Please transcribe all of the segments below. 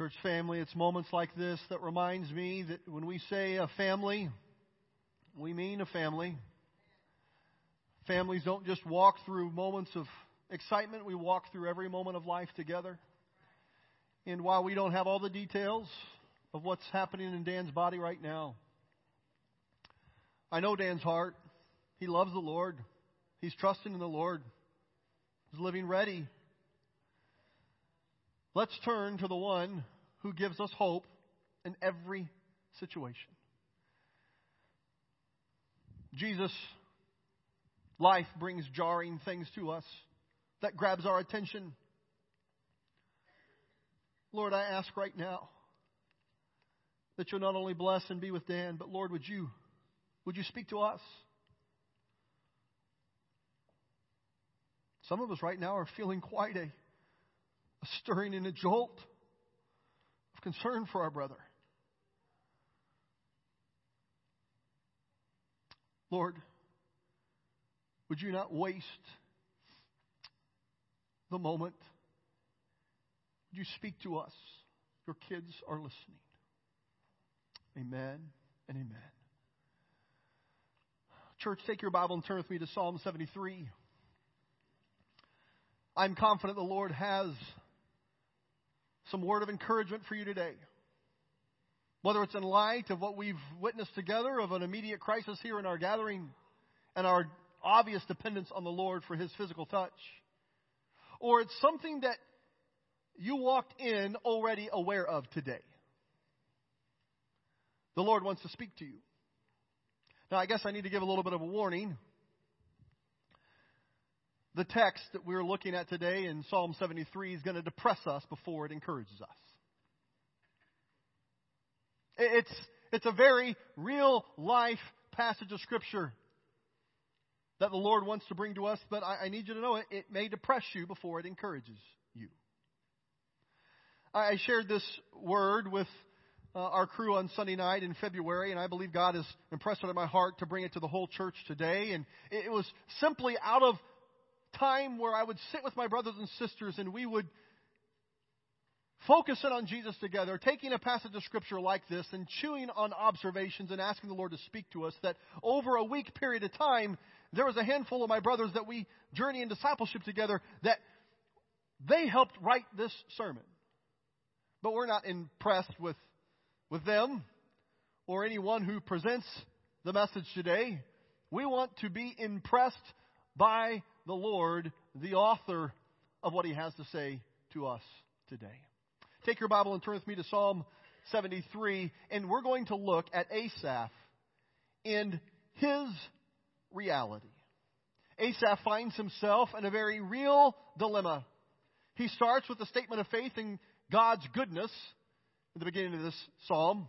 Church family, it's moments like this that reminds me that when we say a family, we mean a family. Families don't just walk through moments of excitement, we walk through every moment of life together. And while we don't have all the details of what's happening in Dan's body right now, I know Dan's heart. He loves the Lord. He's trusting in the Lord. He's living ready Let's turn to the one who gives us hope in every situation. Jesus' life brings jarring things to us that grabs our attention. Lord, I ask right now that you'll not only bless and be with Dan, but Lord, would you would you speak to us? Some of us right now are feeling quite a a stirring and a jolt of concern for our brother. Lord, would you not waste the moment? Would you speak to us? Your kids are listening. Amen and amen. Church, take your Bible and turn with me to Psalm 73. I'm confident the Lord has some word of encouragement for you today. Whether it's in light of what we've witnessed together of an immediate crisis here in our gathering and our obvious dependence on the Lord for His physical touch, or it's something that you walked in already aware of today. The Lord wants to speak to you. Now, I guess I need to give a little bit of a warning. The text that we're looking at today in Psalm 73 is going to depress us before it encourages us. It's, it's a very real life passage of Scripture that the Lord wants to bring to us, but I, I need you to know it, it may depress you before it encourages you. I shared this word with uh, our crew on Sunday night in February, and I believe God has impressed it on my heart to bring it to the whole church today. And it was simply out of time where I would sit with my brothers and sisters and we would focus in on Jesus together, taking a passage of Scripture like this and chewing on observations and asking the Lord to speak to us, that over a week period of time, there was a handful of my brothers that we journey in discipleship together that they helped write this sermon. But we're not impressed with, with them or anyone who presents the message today. We want to be impressed by the Lord, the author of what he has to say to us today. Take your Bible and turn with me to Psalm 73, and we're going to look at Asaph and his reality. Asaph finds himself in a very real dilemma. He starts with a statement of faith in God's goodness at the beginning of this psalm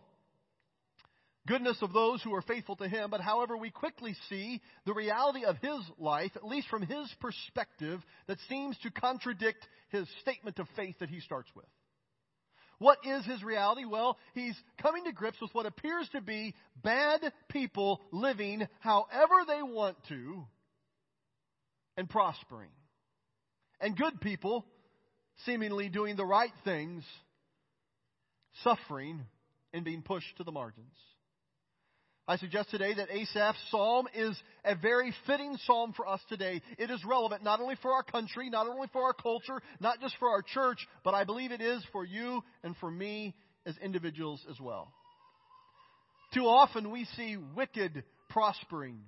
goodness of those who are faithful to him, but however, we quickly see the reality of his life, at least from his perspective, that seems to contradict his statement of faith that he starts with. What is his reality? Well, he's coming to grips with what appears to be bad people living however they want to and prospering. And good people seemingly doing the right things, suffering and being pushed to the margins. I suggest today that Asaph's psalm is a very fitting psalm for us today. It is relevant not only for our country, not only for our culture, not just for our church, but I believe it is for you and for me as individuals as well. Too often we see wicked prospering.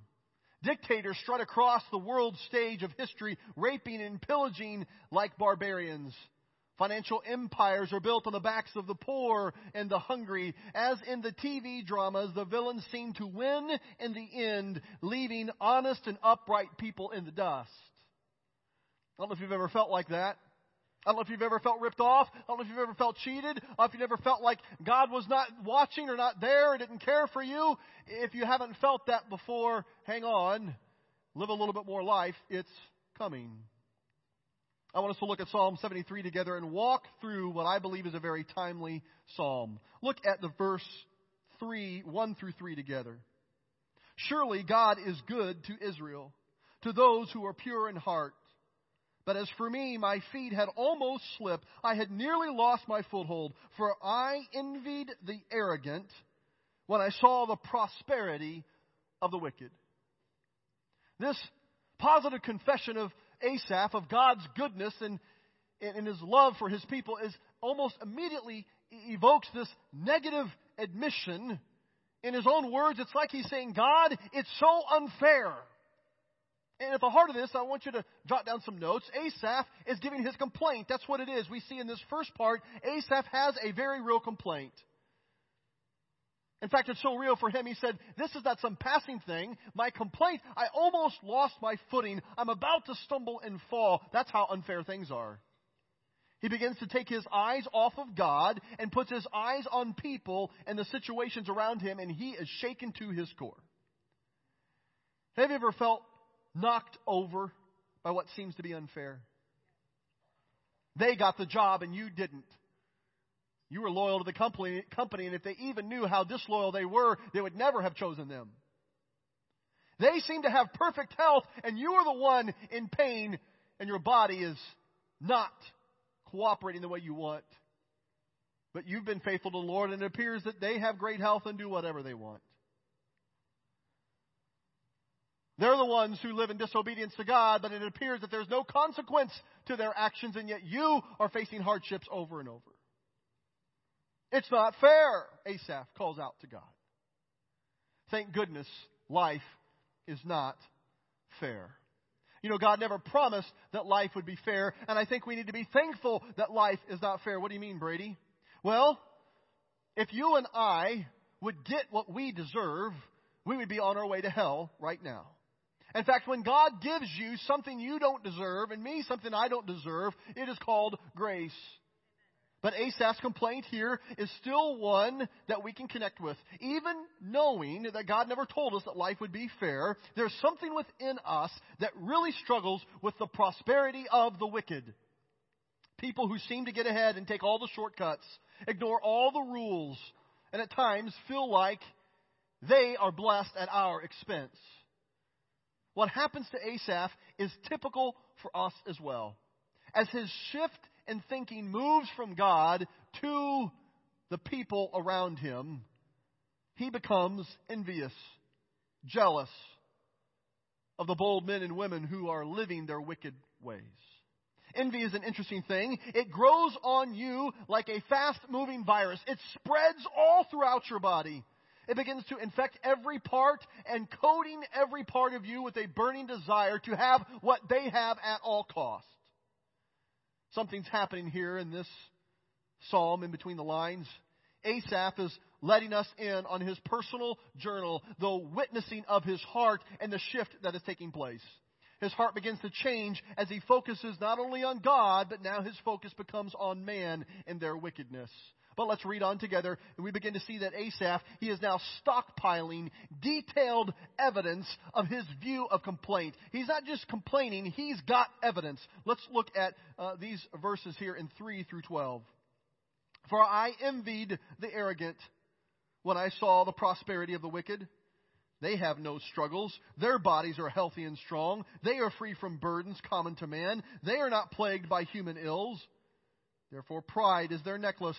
Dictators strut across the world stage of history, raping and pillaging like barbarians. Financial empires are built on the backs of the poor and the hungry. As in the TV dramas, the villains seem to win in the end, leaving honest and upright people in the dust. I don't know if you've ever felt like that. I don't know if you've ever felt ripped off. I don't know if you've ever felt cheated. Or if you've ever felt like God was not watching or not there or didn't care for you. If you haven't felt that before, hang on. Live a little bit more life. It's coming. I want us to look at Psalm 73 together and walk through what I believe is a very timely psalm. Look at the verse 3, 1 through 3 together. Surely God is good to Israel, to those who are pure in heart. But as for me, my feet had almost slipped. I had nearly lost my foothold, for I envied the arrogant when I saw the prosperity of the wicked. This positive confession of Asaph, of God's goodness and, and his love for his people, is almost immediately evokes this negative admission. In his own words, it's like he's saying, God, it's so unfair. And at the heart of this, I want you to jot down some notes. Asaph is giving his complaint. That's what it is. We see in this first part, Asaph has a very real complaint. In fact, it's so real for him, he said, This is not some passing thing. My complaint, I almost lost my footing. I'm about to stumble and fall. That's how unfair things are. He begins to take his eyes off of God and puts his eyes on people and the situations around him, and he is shaken to his core. Have you ever felt knocked over by what seems to be unfair. They got the job and you didn't. You were loyal to the company, company, and if they even knew how disloyal they were, they would never have chosen them. They seem to have perfect health, and you are the one in pain, and your body is not cooperating the way you want. But you've been faithful to the Lord, and it appears that they have great health and do whatever they want. They're the ones who live in disobedience to God, but it appears that there's no consequence to their actions, and yet you are facing hardships over and over. It's not fair, Asaph calls out to God. Thank goodness life is not fair. You know, God never promised that life would be fair, and I think we need to be thankful that life is not fair. What do you mean, Brady? Well, if you and I would get what we deserve, we would be on our way to hell right now. In fact, when God gives you something you don't deserve and me something I don't deserve, it is called grace. But Asaph's complaint here is still one that we can connect with. Even knowing that God never told us that life would be fair, there's something within us that really struggles with the prosperity of the wicked. People who seem to get ahead and take all the shortcuts, ignore all the rules, and at times feel like they are blessed at our expense. What happens to Asaph is typical for us as well. As his shift in thinking moves from God to the people around him, he becomes envious, jealous of the bold men and women who are living their wicked ways. Envy is an interesting thing. It grows on you like a fast moving virus. It spreads all throughout your body. It begins to infect every part and coating every part of you with a burning desire to have what they have at all cost. Something's happening here in this psalm in between the lines. Asaph is letting us in on his personal journal, the witnessing of his heart and the shift that is taking place. His heart begins to change as he focuses not only on God, but now his focus becomes on man and their wickedness. But let's read on together, and we begin to see that Asaph, he is now stockpiling detailed evidence of his view of complaint. He's not just complaining, he's got evidence. Let's look at uh, these verses here in 3 through 12. For I envied the arrogant when I saw the prosperity of the wicked. They have no struggles. Their bodies are healthy and strong. They are free from burdens common to man. They are not plagued by human ills. Therefore, pride is their necklace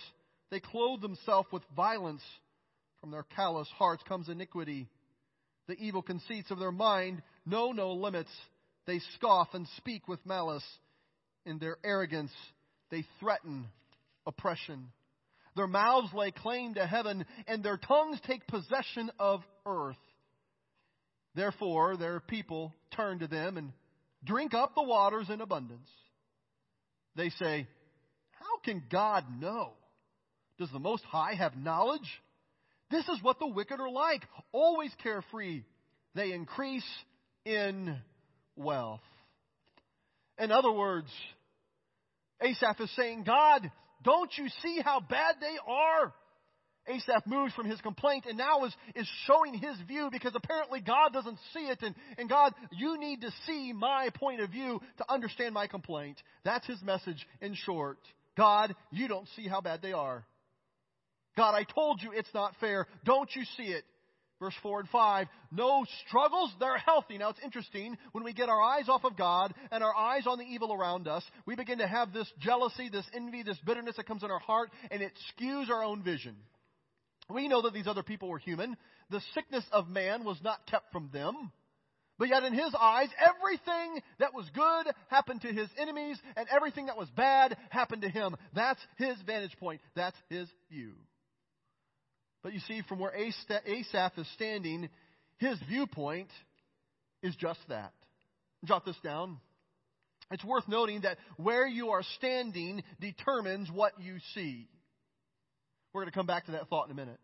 they clothe themselves with violence. From their callous hearts comes iniquity. The evil conceits of their mind know no limits. They scoff and speak with malice. In their arrogance, they threaten oppression. Their mouths lay claim to heaven, and their tongues take possession of earth. Therefore, their people turn to them and drink up the waters in abundance. They say, How can God know? Does the Most High have knowledge? This is what the wicked are like, always carefree. They increase in wealth. In other words, Asaph is saying, God, don't you see how bad they are? Asaph moves from his complaint and now is, is showing his view because apparently God doesn't see it. And, and God, you need to see my point of view to understand my complaint. That's his message in short. God, you don't see how bad they are. God, I told you it's not fair. Don't you see it? Verse 4 and 5, no struggles, they're healthy. Now it's interesting, when we get our eyes off of God and our eyes on the evil around us, we begin to have this jealousy, this envy, this bitterness that comes in our heart, and it skews our own vision. We know that these other people were human. The sickness of man was not kept from them. But yet in his eyes, everything that was good happened to his enemies, and everything that was bad happened to him. That's his vantage point. That's his view. But you see, from where Asaph is standing, his viewpoint is just that. Jot this down. It's worth noting that where you are standing determines what you see. We're going to come back to that thought in a minute.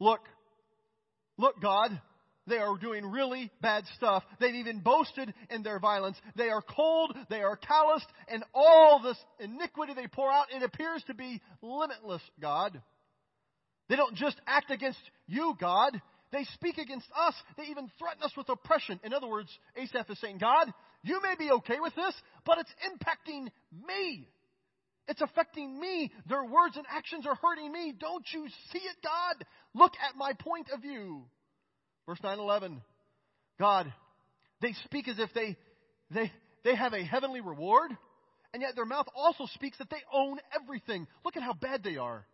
Look, look, God, they are doing really bad stuff. They've even boasted in their violence. They are cold, they are calloused, and all this iniquity they pour out, it appears to be limitless, God. They don't just act against you, God. They speak against us. They even threaten us with oppression. In other words, Asaph is saying, God, you may be okay with this, but it's impacting me. It's affecting me. Their words and actions are hurting me. Don't you see it, God? Look at my point of view. Verse 9 11. God, they speak as if they, they, they have a heavenly reward, and yet their mouth also speaks that they own everything. Look at how bad they are.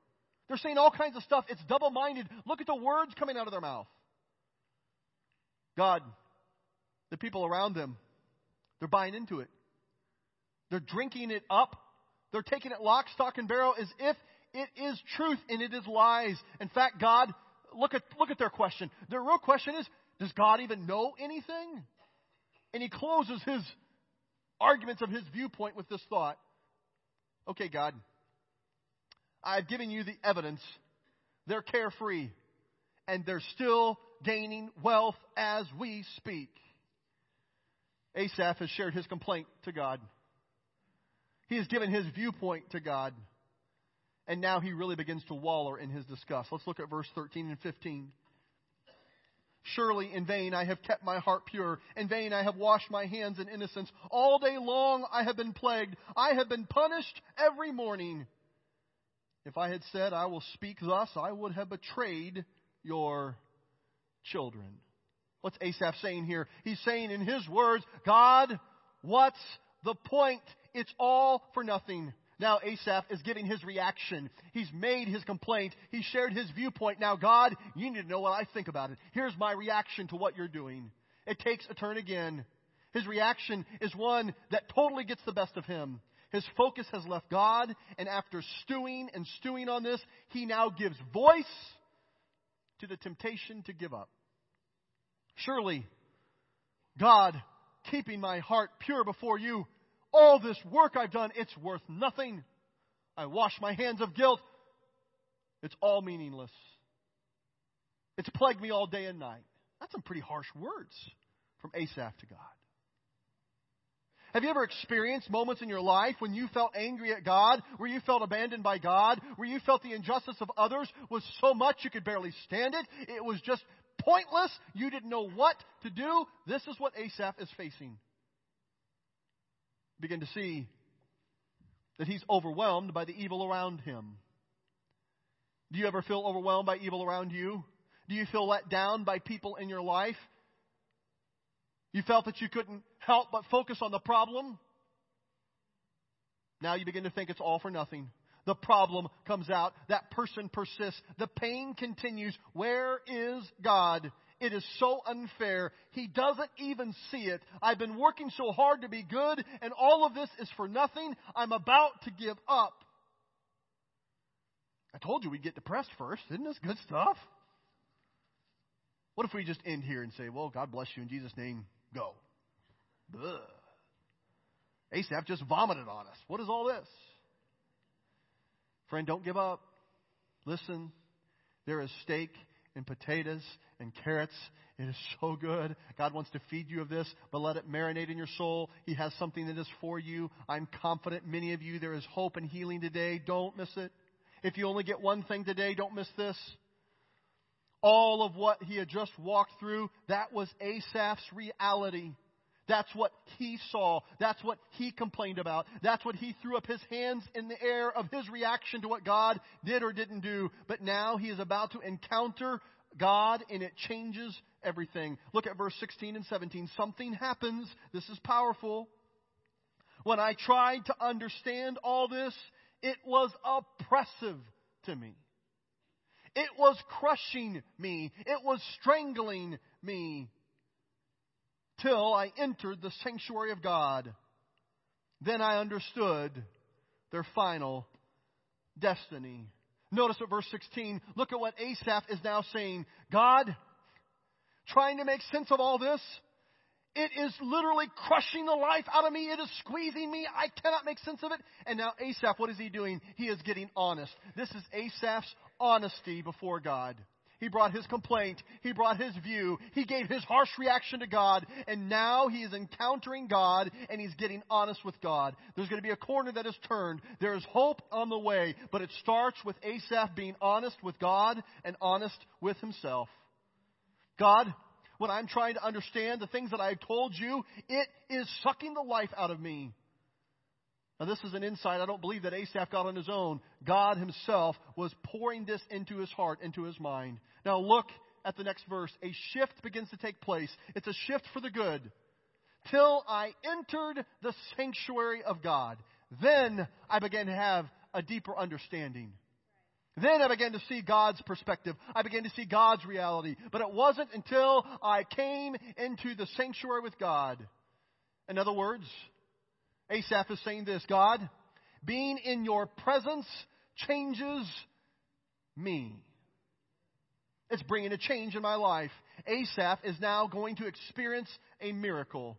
They're saying all kinds of stuff. It's double minded. Look at the words coming out of their mouth. God, the people around them, they're buying into it. They're drinking it up. They're taking it lock, stock, and barrel as if it is truth and it is lies. In fact, God, look at, look at their question. Their real question is, does God even know anything? And he closes his arguments of his viewpoint with this thought. Okay, God, I've given you the evidence. They're carefree, and they're still gaining wealth as we speak. Asaph has shared his complaint to God. He has given his viewpoint to God. And now he really begins to waller in his disgust. Let's look at verse 13 and 15. Surely in vain I have kept my heart pure. In vain I have washed my hands in innocence. All day long I have been plagued. I have been punished every morning. If I had said, I will speak thus, I would have betrayed your children. What's Asaph saying here? He's saying in his words, God, what's the point? It's all for nothing. Now Asaph is giving his reaction. He's made his complaint. He shared his viewpoint. Now, God, you need to know what I think about it. Here's my reaction to what you're doing. It takes a turn again. His reaction is one that totally gets the best of him. His focus has left God, and after stewing and stewing on this, he now gives voice to the temptation to give up. Surely, God, keeping my heart pure before you, all this work I've done, it's worth nothing. I wash my hands of guilt. It's all meaningless. It's plagued me all day and night. That's some pretty harsh words from Asaph to God. Have you ever experienced moments in your life when you felt angry at God, where you felt abandoned by God, where you felt the injustice of others was so much you could barely stand it? It was just pointless. You didn't know what to do. This is what Asaph is facing. Begin to see that he's overwhelmed by the evil around him. Do you ever feel overwhelmed by evil around you? Do you feel let down by people in your life? You felt that you couldn't help but focus on the problem. Now you begin to think it's all for nothing. The problem comes out. That person persists. The pain continues. Where is God? It is so unfair. He doesn't even see it. I've been working so hard to be good, and all of this is for nothing. I'm about to give up. I told you we'd get depressed first. Isn't this good stuff? What if we just end here and say, Well, God bless you in Jesus' name, go? Ugh. Asaph just vomited on us. What is all this? Friend, don't give up. Listen, there is steak and potatoes and carrots. It is so good. God wants to feed you of this, but let it marinate in your soul. He has something that is for you. I'm confident many of you there is hope and healing today. Don't miss it. If you only get one thing today, don't miss this. All of what he had just walked through, that was Asaph's reality. That's what he saw. That's what he complained about. That's what he threw up his hands in the air of his reaction to what God did or didn't do. But now he is about to encounter God and it changes everything. Look at verse 16 and 17. Something happens. This is powerful. When I tried to understand all this, it was oppressive to me. It was crushing me. It was strangling me till I entered the sanctuary of God. Then I understood their final destiny. Notice at verse 16, look at what Asaph is now saying. God, trying to make sense of all this, it is literally crushing the life out of me. It is squeezing me. I cannot make sense of it. And now Asaph, what is he doing? He is getting honest. This is Asaph's honesty before God. He brought his complaint. He brought his view. He gave his harsh reaction to God. And now he is encountering God and he's getting honest with God. There's going to be a corner that is turned. There is hope on the way, but it starts with Asaph being honest with God and honest with himself. God, when I'm trying to understand the things that I've told you, it is sucking the life out of me. Now, this is an insight I don't believe that Asaph got on his own. God himself was pouring this into his heart, into his mind. Now, look at the next verse. A shift begins to take place. It's a shift for the good. Till I entered the sanctuary of God. Then I began to have a deeper understanding. Then I began to see God's perspective. I began to see God's reality. But it wasn't until I came into the sanctuary with God. In other words, Asaph is saying this God, being in your presence changes me. It's bringing a change in my life. Asaph is now going to experience a miracle.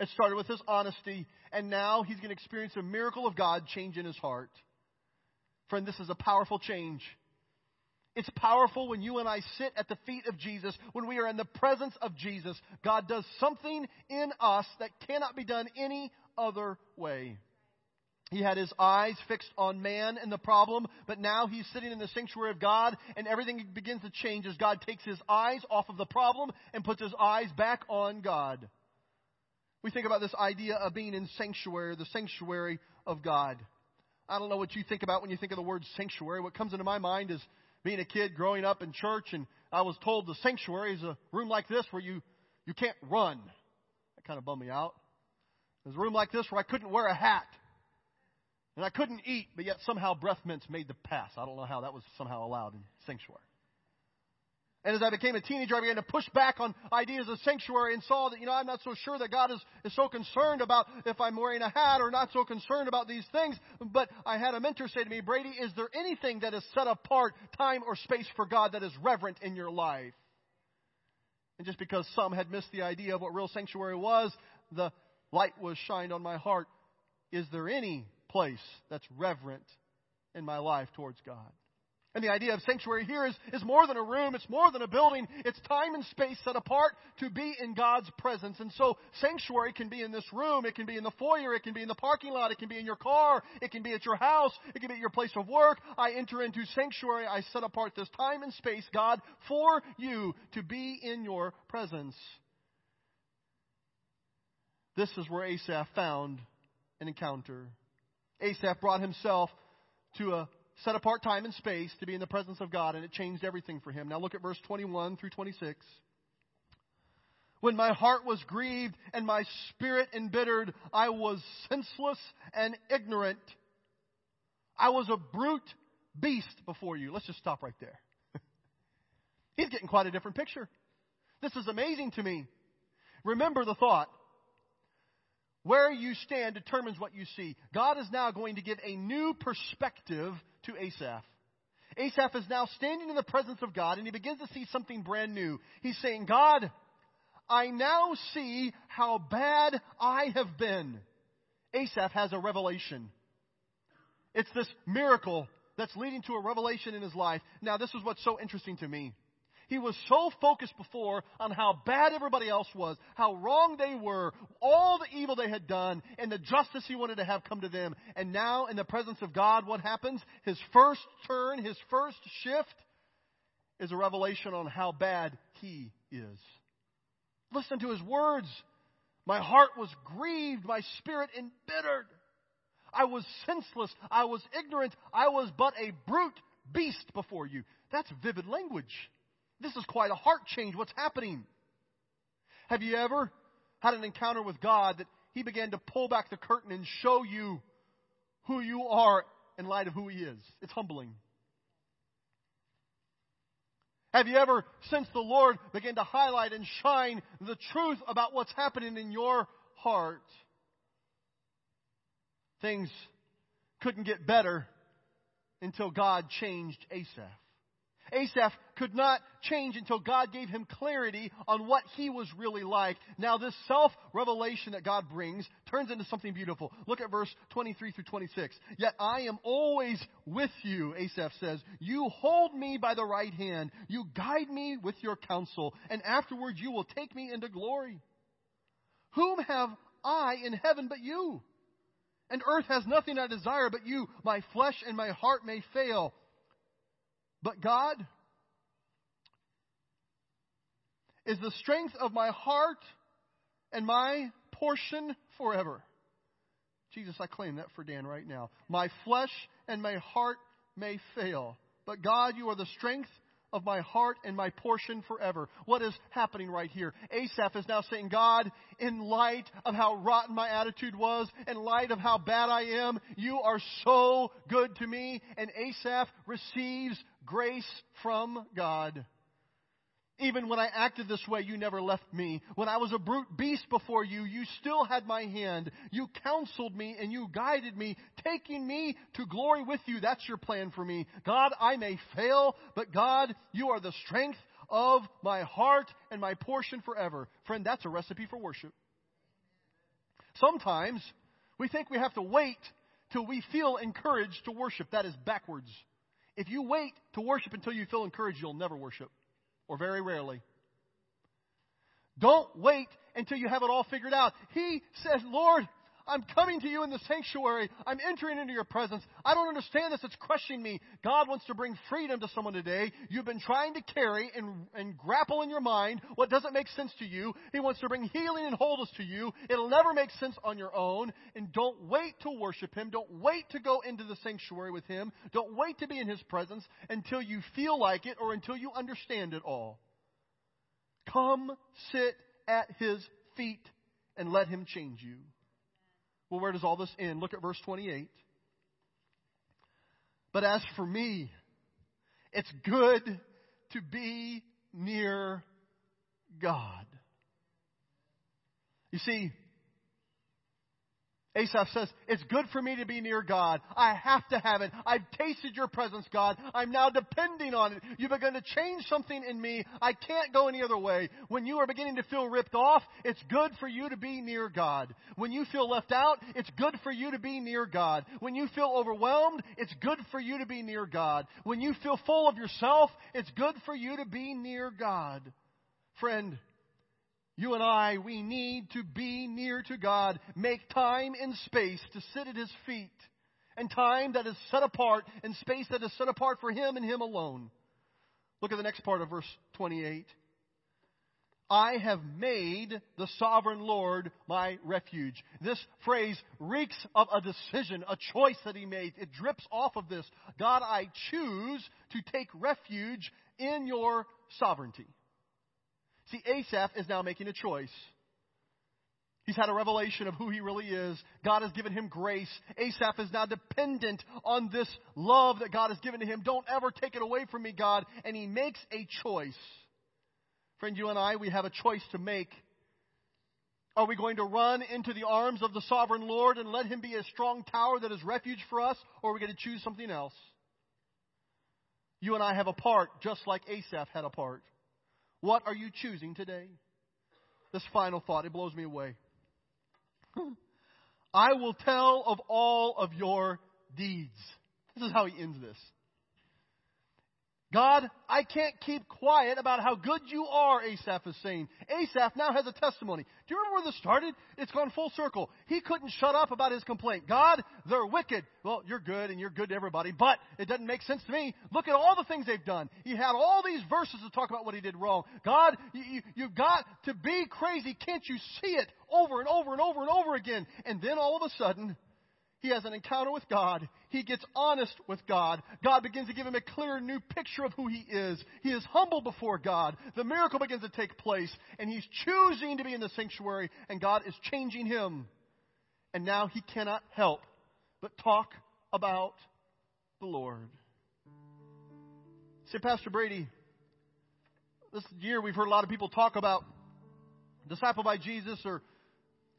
It started with his honesty, and now he's going to experience a miracle of God change in his heart. Friend, this is a powerful change. It's powerful when you and I sit at the feet of Jesus, when we are in the presence of Jesus. God does something in us that cannot be done any other way. He had his eyes fixed on man and the problem, but now he's sitting in the sanctuary of God and everything begins to change as God takes his eyes off of the problem and puts his eyes back on God. We think about this idea of being in sanctuary, the sanctuary of God. I don't know what you think about when you think of the word sanctuary. What comes into my mind is being a kid growing up in church and I was told the sanctuary is a room like this where you, you can't run. That kind of bummed me out. There's a room like this where I couldn't wear a hat. And I couldn't eat, but yet somehow breath mints made the pass. I don't know how that was somehow allowed in sanctuary. And as I became a teenager, I began to push back on ideas of sanctuary and saw that, you know, I'm not so sure that God is, is so concerned about if I'm wearing a hat or not so concerned about these things. But I had a mentor say to me, Brady, is there anything that is set apart, time or space for God that is reverent in your life? And just because some had missed the idea of what real sanctuary was, the light was shined on my heart. Is there any place that's reverent in my life towards God? And the idea of sanctuary here is, is more than a room, it's more than a building, it's time and space set apart to be in God's presence. And so sanctuary can be in this room, it can be in the foyer, it can be in the parking lot, it can be in your car, it can be at your house, it can be at your place of work. I enter into sanctuary, I set apart this time and space, God, for you to be in your presence. This is where Asaph found an encounter. Asaph brought himself to a set apart time and space to be in the presence of God, and it changed everything for him. Now look at verse 21 through 26. When my heart was grieved and my spirit embittered, I was senseless and ignorant. I was a brute beast before you. Let's just stop right there. He's getting quite a different picture. This is amazing to me. Remember the thought where you stand determines what you see. God is now going to give a new perspective to Asaph. Asaph is now standing in the presence of God and he begins to see something brand new. He's saying, God, I now see how bad I have been. Asaph has a revelation. It's this miracle that's leading to a revelation in his life. Now, this is what's so interesting to me. He was so focused before on how bad everybody else was, how wrong they were, all the evil they had done, and the justice he wanted to have come to them. And now, in the presence of God, what happens? His first turn, his first shift, is a revelation on how bad he is. Listen to his words. My heart was grieved, my spirit embittered. I was senseless. I was ignorant. I was but a brute beast before you. That's vivid language. This is quite a heart change. What's happening? Have you ever had an encounter with God that He began to pull back the curtain and show you who you are in light of who He is? It's humbling. Have you ever since the Lord began to highlight and shine the truth about what's happening in your heart? Things couldn't get better until God changed Asaph. Asaph could not change until God gave him clarity on what he was really like. Now, this self revelation that God brings turns into something beautiful. Look at verse 23 through 26. Yet I am always with you, Asaph says. You hold me by the right hand. You guide me with your counsel, and afterwards you will take me into glory. Whom have I in heaven but you? And earth has nothing I desire but you. My flesh and my heart may fail but God is the strength of my heart and my portion forever. Jesus, I claim that for Dan right now. My flesh and my heart may fail, but God, you are the strength of my heart and my portion forever. What is happening right here? Asaph is now saying, God, in light of how rotten my attitude was, in light of how bad I am, you are so good to me. And Asaph receives grace from God. Even when I acted this way, you never left me. When I was a brute beast before you, you still had my hand. You counseled me and you guided me, taking me to glory with you. That's your plan for me. God, I may fail, but God, you are the strength of my heart and my portion forever. Friend, that's a recipe for worship. Sometimes we think we have to wait till we feel encouraged to worship. That is backwards. If you wait to worship until you feel encouraged, you'll never worship or very rarely. Don't wait until you have it all figured out. He says, Lord, I'm coming to you in the sanctuary. I'm entering into your presence. I don't understand this. It's crushing me. God wants to bring freedom to someone today. You've been trying to carry and, and grapple in your mind what doesn't make sense to you. He wants to bring healing and wholeness to you. It'll never make sense on your own. And don't wait to worship Him. Don't wait to go into the sanctuary with Him. Don't wait to be in His presence until you feel like it or until you understand it all. Come sit at His feet and let Him change you. Well, where does all this end? Look at verse 28. But as for me, it's good to be near God. You see, Asaph says, It's good for me to be near God. I have to have it. I've tasted your presence, God. I'm now depending on it. You've begun to change something in me. I can't go any other way. When you are beginning to feel ripped off, it's good for you to be near God. When you feel left out, it's good for you to be near God. When you feel overwhelmed, it's good for you to be near God. When you feel full of yourself, it's good for you to be near God. Friend, you and I, we need to be near to God. Make time and space to sit at His feet. And time that is set apart and space that is set apart for Him and Him alone. Look at the next part of verse 28. I have made the sovereign Lord my refuge. This phrase reeks of a decision, a choice that he made. It drips off of this. God, I choose to take refuge in your sovereignty. See, Asaph is now making a choice. He's had a revelation of who he really is. God has given him grace. Asaph is now dependent on this love that God has given to him. Don't ever take it away from me, God. And he makes a choice. Friend, you and I, we have a choice to make. Are we going to run into the arms of the sovereign Lord and let him be a strong tower that is refuge for us, or are we going to choose something else? You and I have a part, just like Asaph had a part. What are you choosing today? This final thought, it blows me away. I will tell of all of your deeds. This is how he ends this. God, I can't keep quiet about how good you are, Asaph is saying. Asaph now has a testimony. Do you remember where this started? It's gone full circle. He couldn't shut up about his complaint. God, they're wicked. Well, you're good and you're good to everybody, but it doesn't make sense to me. Look at all the things they've done. He had all these verses to talk about what he did wrong. God, you, you've got to be crazy. Can't you see it over and over and over and over again? And then all of a sudden, He has an encounter with God. He gets honest with God. God begins to give him a clear new picture of who he is. He is humble before God. The miracle begins to take place, and he's choosing to be in the sanctuary, and God is changing him. And now he cannot help but talk about the Lord. Say, Pastor Brady, this year we've heard a lot of people talk about disciple by Jesus or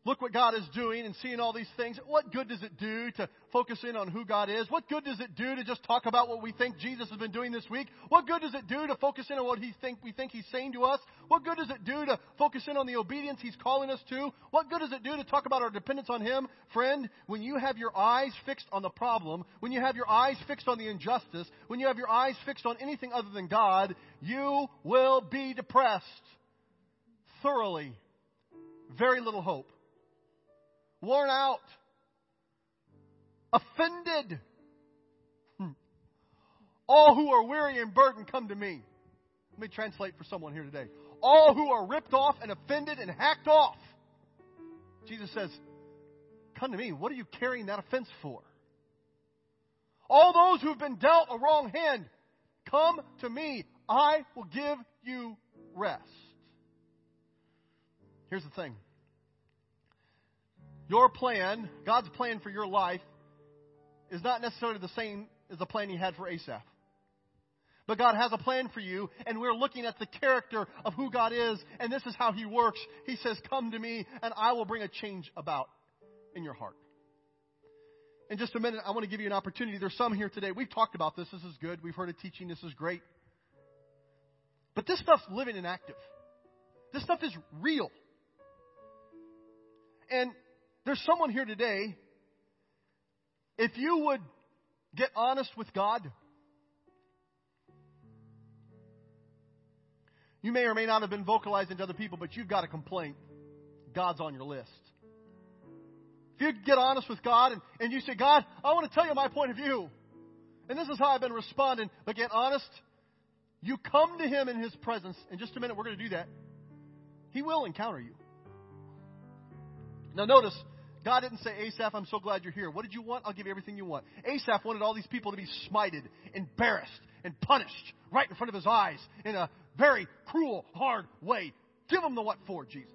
look what God is doing and seeing all these things. What good does it do to focus in on who God is? What good does it do to just talk about what we think Jesus has been doing this week? What good does it do to focus in on what he think, we think he's saying to us? What good does it do to focus in on the obedience he's calling us to? What good does it do to talk about our dependence on him? Friend, when you have your eyes fixed on the problem, when you have your eyes fixed on the injustice, when you have your eyes fixed on anything other than God, you will be depressed thoroughly. Very little hope worn out, offended. Hmm. All who are weary and burdened come to me. Let me translate for someone here today. All who are ripped off and offended and hacked off. Jesus says, Come to me. What are you carrying that offense for? All those who've been dealt a wrong hand, come to me. I will give you rest. Here's the thing your plan, God's plan for your life, is not necessarily the same as the plan He had for Asaph. But God has a plan for you, and we're looking at the character of who God is, and this is how He works. He says, Come to me, and I will bring a change about in your heart. In just a minute, I want to give you an opportunity. There's some here today. We've talked about this. This is good. We've heard a teaching. This is great. But this stuff's living and active. This stuff is real. And there's someone here today, if you would get honest with God, you may or may not have been vocalizing to other people, but you've got a complaint. God's on your list. If you get honest with God and, and you say, God, I want to tell you my point of view, and this is how I've been responding, but get honest, you come to Him in His presence. In just a minute, we're going to do that. He will encounter you. Now, notice, God didn't say, Asaph, I'm so glad you're here. What did you want? I'll give you everything you want. Asaph wanted all these people to be smited, embarrassed, and punished right in front of his eyes in a very cruel, hard way. Give them the what for, Jesus.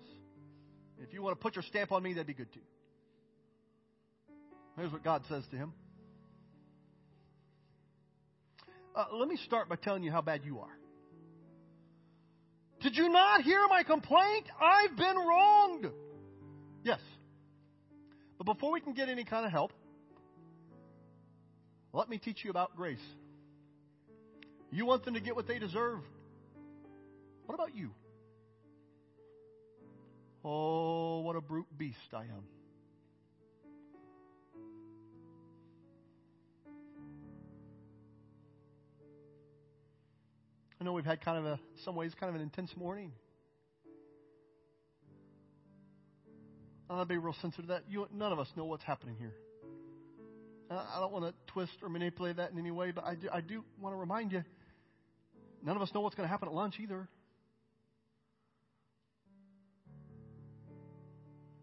If you want to put your stamp on me, that'd be good too. Here's what God says to him. Uh, let me start by telling you how bad you are. Did you not hear my complaint? I've been wronged. Yes. But before we can get any kind of help, let me teach you about grace. You want them to get what they deserve. What about you? Oh, what a brute beast I am. I know we've had kind of a, some ways, kind of an intense morning. To be real sensitive to that. You, none of us know what's happening here. I don't want to twist or manipulate that in any way, but I do, I do want to remind you none of us know what's going to happen at lunch either.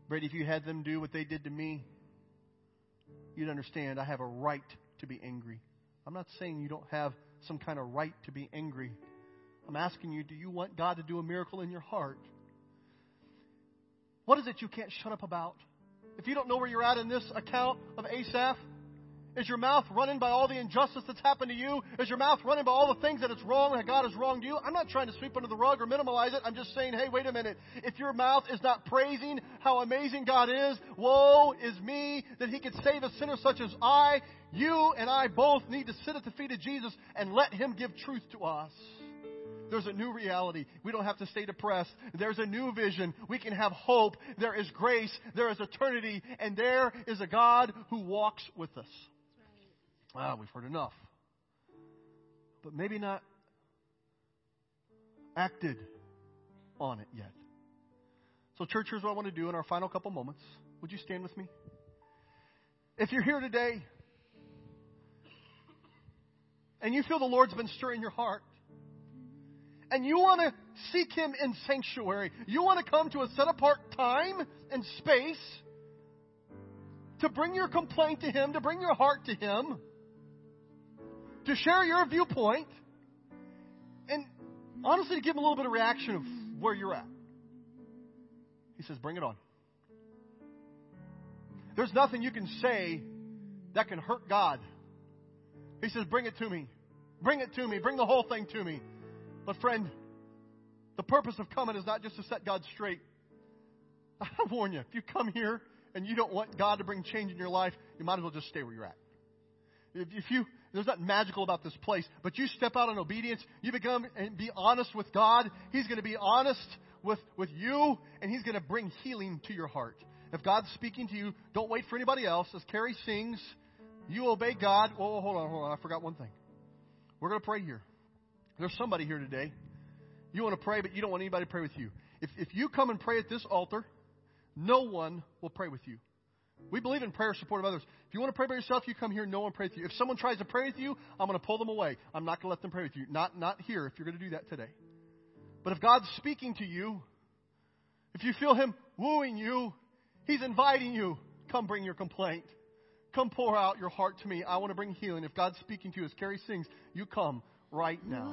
Brady, if you had them do what they did to me, you'd understand I have a right to be angry. I'm not saying you don't have some kind of right to be angry. I'm asking you, do you want God to do a miracle in your heart? What is it you can't shut up about? If you don't know where you're at in this account of Asaph, is your mouth running by all the injustice that's happened to you? Is your mouth running by all the things that it's wrong that God has wronged you? I'm not trying to sweep under the rug or minimize it. I'm just saying, hey, wait a minute. If your mouth is not praising how amazing God is, woe is me that He could save a sinner such as I. You and I both need to sit at the feet of Jesus and let Him give truth to us. There's a new reality. We don't have to stay depressed. There's a new vision. We can have hope. There is grace. There is eternity. And there is a God who walks with us. Ah, we've heard enough. But maybe not acted on it yet. So, church, here's what I want to do in our final couple moments. Would you stand with me? If you're here today and you feel the Lord's been stirring your heart, and you want to seek Him in sanctuary, you want to come to a set apart time and space to bring your complaint to Him, to bring your heart to Him, to share your viewpoint, and honestly to give Him a little bit of reaction of where you're at. He says, Bring it on. There's nothing you can say that can hurt God. He says, Bring it to me. Bring it to me. Bring the whole thing to me. But, friend, the purpose of coming is not just to set God straight. I warn you, if you come here and you don't want God to bring change in your life, you might as well just stay where you're at. If, if you, there's nothing magical about this place, but you step out in obedience, you become and be honest with God. He's going to be honest with, with you, and He's going to bring healing to your heart. If God's speaking to you, don't wait for anybody else. As Carrie sings, you obey God. Whoa, hold on, hold on. I forgot one thing. We're going to pray here. There's somebody here today. You want to pray, but you don't want anybody to pray with you. If, if you come and pray at this altar, no one will pray with you. We believe in prayer support of others. If you want to pray by yourself, you come here, no one pray with you. If someone tries to pray with you, I'm going to pull them away. I'm not going to let them pray with you. Not, not here if you're going to do that today. But if God's speaking to you, if you feel Him wooing you, He's inviting you. Come bring your complaint. Come pour out your heart to me. I want to bring healing. If God's speaking to you, as Carrie sings, you come right now.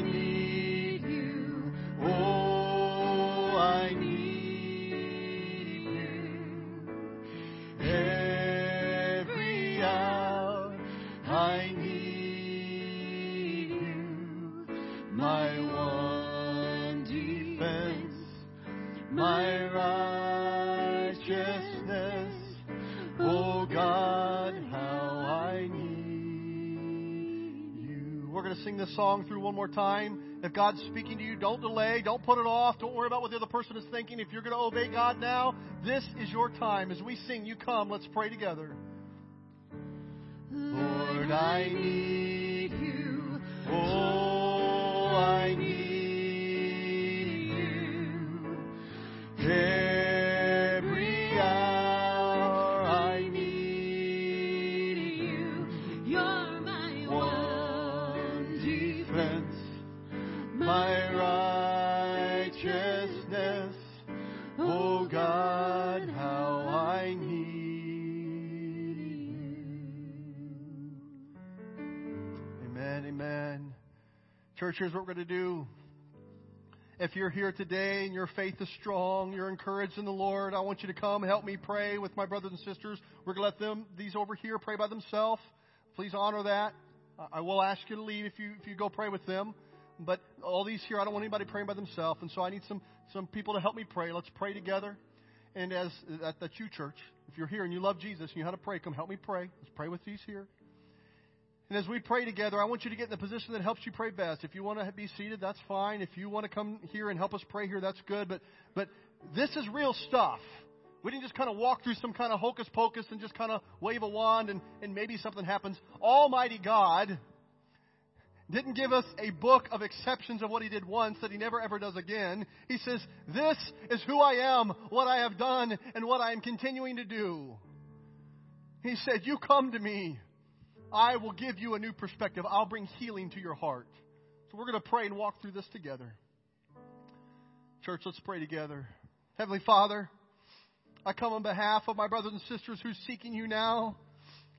Lord, sing this song through one more time. If God's speaking to you, don't delay. Don't put it off. Don't worry about what the other person is thinking. If you're going to obey God now, this is your time. As we sing, you come. Let's pray together. Lord, I need you. Oh, I need Church, here's what we're going to do. If you're here today and your faith is strong, you're encouraged in the Lord, I want you to come help me pray with my brothers and sisters. We're going to let them, these over here, pray by themselves. Please honor that. I will ask you to leave if you if you go pray with them. But all these here, I don't want anybody praying by themselves, and so I need some some people to help me pray. Let's pray together. And as at that you church, if you're here and you love Jesus and you know how to pray, come help me pray. Let's pray with these here. And as we pray together, I want you to get in the position that helps you pray best. If you want to be seated, that's fine. If you want to come here and help us pray here, that's good. But but this is real stuff. We didn't just kind of walk through some kind of hocus pocus and just kind of wave a wand and, and maybe something happens. Almighty God didn't give us a book of exceptions of what he did once that he never ever does again. He says, This is who I am, what I have done, and what I am continuing to do. He said, You come to me. I will give you a new perspective. I'll bring healing to your heart. So we're going to pray and walk through this together. Church, let's pray together. Heavenly Father, I come on behalf of my brothers and sisters who's seeking you now.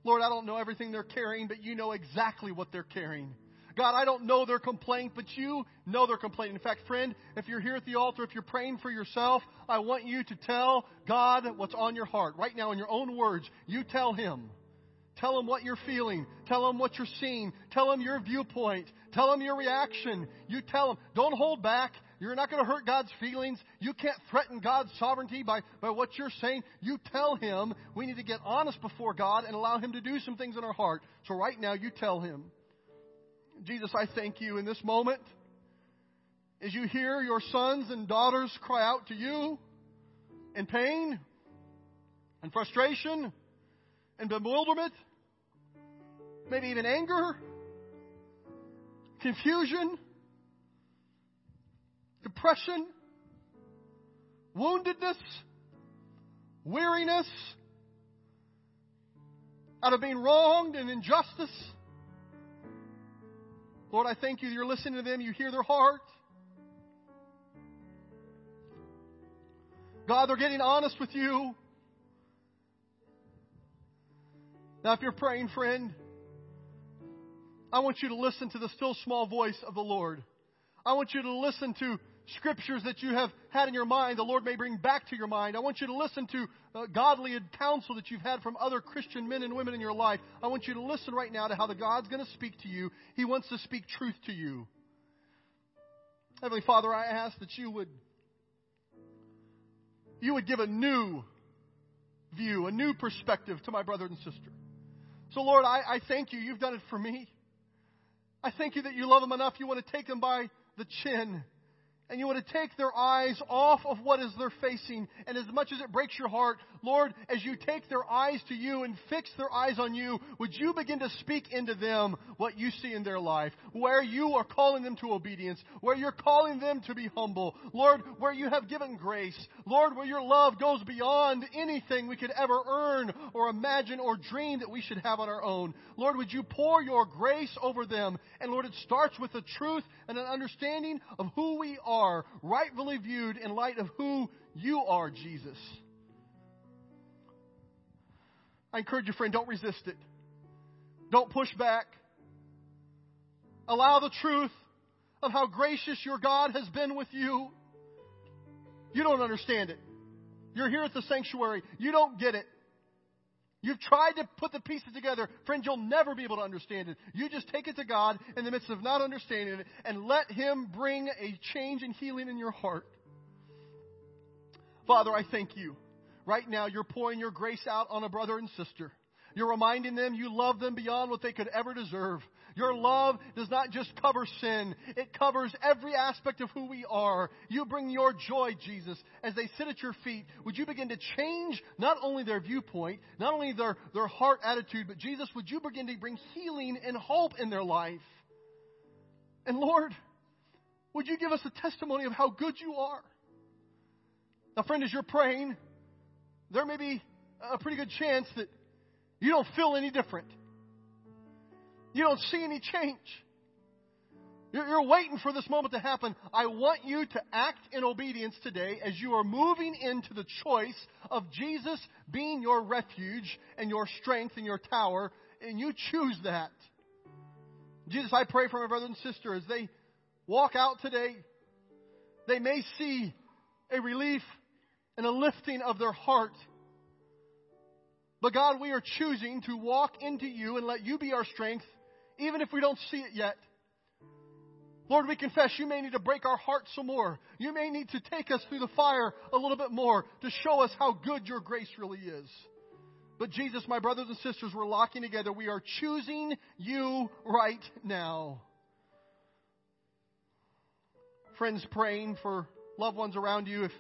Lord, I don't know everything they're carrying, but you know exactly what they're carrying. God, I don't know their complaint, but you know their complaint. In fact, friend, if you're here at the altar, if you're praying for yourself, I want you to tell God what's on your heart. Right now, in your own words, you tell Him. Tell Him what you're feeling. Tell Him what you're seeing. Tell Him your viewpoint. Tell Him your reaction. You tell Him. Don't hold back. You're not going to hurt God's feelings. You can't threaten God's sovereignty by, by what you're saying. You tell Him we need to get honest before God and allow Him to do some things in our heart. So right now, you tell Him. Jesus, I thank you in this moment. as you hear your sons and daughters cry out to you in pain and frustration and bewilderment, maybe even anger, confusion, depression, woundedness, weariness, out of being wronged and injustice. Lord, I thank you. You're listening to them. You hear their heart. God, they're getting honest with you. Now, if you're praying, friend, I want you to listen to the still small voice of the Lord. I want you to listen to scriptures that you have had in your mind, the Lord may bring back to your mind. I want you to listen to uh, godly counsel that you've had from other Christian men and women in your life. I want you to listen right now to how the God's going to speak to you. He wants to speak truth to you. Heavenly Father, I ask that you would you would give a new view, a new perspective to my brother and sister. So, Lord, I, I thank you. You've done it for me. I thank you that you love them enough. You want to take them by the chin and you want to take their eyes off of what is they're facing. And as much as it breaks your heart, Lord, as you take their eyes to you and fix their eyes on you, would you begin to speak into them what you see in their life, where you are calling them to obedience, where you're calling them to be humble, Lord, where you have given grace, Lord, where your love goes beyond anything we could ever earn or imagine or dream that we should have on our own. Lord, would you pour your grace over them? And Lord, it starts with the truth and an understanding of who we are, rightfully viewed in light of who you are, Jesus. I encourage you, friend, don't resist it. Don't push back. Allow the truth of how gracious your God has been with you. You don't understand it. You're here at the sanctuary. You don't get it. You've tried to put the pieces together. Friend, you'll never be able to understand it. You just take it to God in the midst of not understanding it and let Him bring a change and healing in your heart. Father, I thank you. Right now, you're pouring your grace out on a brother and sister. You're reminding them you love them beyond what they could ever deserve. Your love does not just cover sin, it covers every aspect of who we are. You bring your joy, Jesus, as they sit at your feet. Would you begin to change not only their viewpoint, not only their, their heart attitude, but Jesus, would you begin to bring healing and hope in their life? And Lord, would you give us a testimony of how good you are? Now, friend, as you're praying, there may be a pretty good chance that you don't feel any different. You don't see any change. You're, waiting for this moment to happen. I want you to act in obedience today as you are moving into the choice of Jesus being your refuge and your strength and your tower, and you choose that. Jesus, I pray for my brother and sister as they walk out today, they may see a relief and a lifting of their heart but God, we are choosing to walk into you and let you be our strength, even if we don't see it yet. Lord, we confess you may need to break our hearts some more. You may need to take us through the fire a little bit more to show us how good your grace really is. But Jesus, my brothers and sisters, we're locking together. We are choosing you right now. Friends praying for loved ones around you. If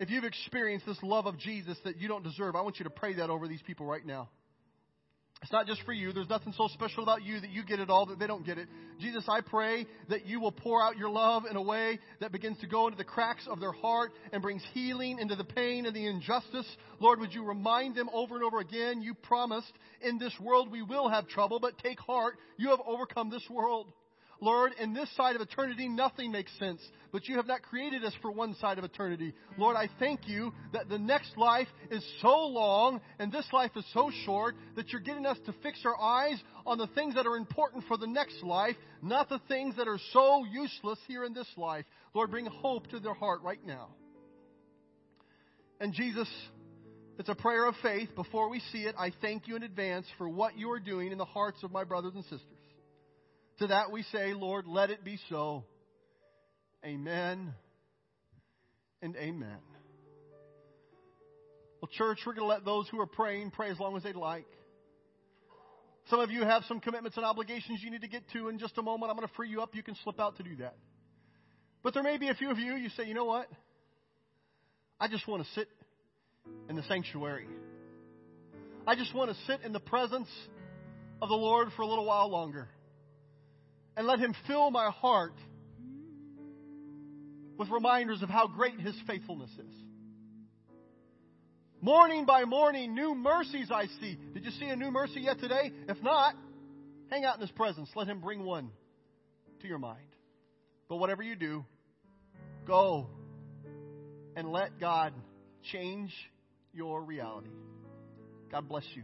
if you've experienced this love of Jesus that you don't deserve, I want you to pray that over these people right now. It's not just for you. There's nothing so special about you that you get it all that they don't get it. Jesus, I pray that you will pour out your love in a way that begins to go into the cracks of their heart and brings healing into the pain and the injustice. Lord, would you remind them over and over again, you promised in this world we will have trouble, but take heart. You have overcome this world. Lord, in this side of eternity, nothing makes sense. But you have not created us for one side of eternity. Lord, I thank you that the next life is so long and this life is so short that you're getting us to fix our eyes on the things that are important for the next life, not the things that are so useless here in this life. Lord, bring hope to their heart right now. And Jesus, it's a prayer of faith. Before we see it, I thank you in advance for what you are doing in the hearts of my brothers and sisters. To that we say, Lord, let it be so. Amen and amen. Well, church, we're going to let those who are praying pray as long as they'd like. Some of you have some commitments and obligations you need to get to in just a moment. I'm going to free you up. You can slip out to do that. But there may be a few of you, you say, you know what? I just want to sit in the sanctuary. I just want to sit in the presence of the Lord for a little while longer and let Him fill my heart with reminders of how great His faithfulness is. Morning by morning, new mercies I see. Did you see a new mercy yet today? If not, hang out in His presence. Let Him bring one to your mind. But whatever you do, go and let God change your reality. God bless you.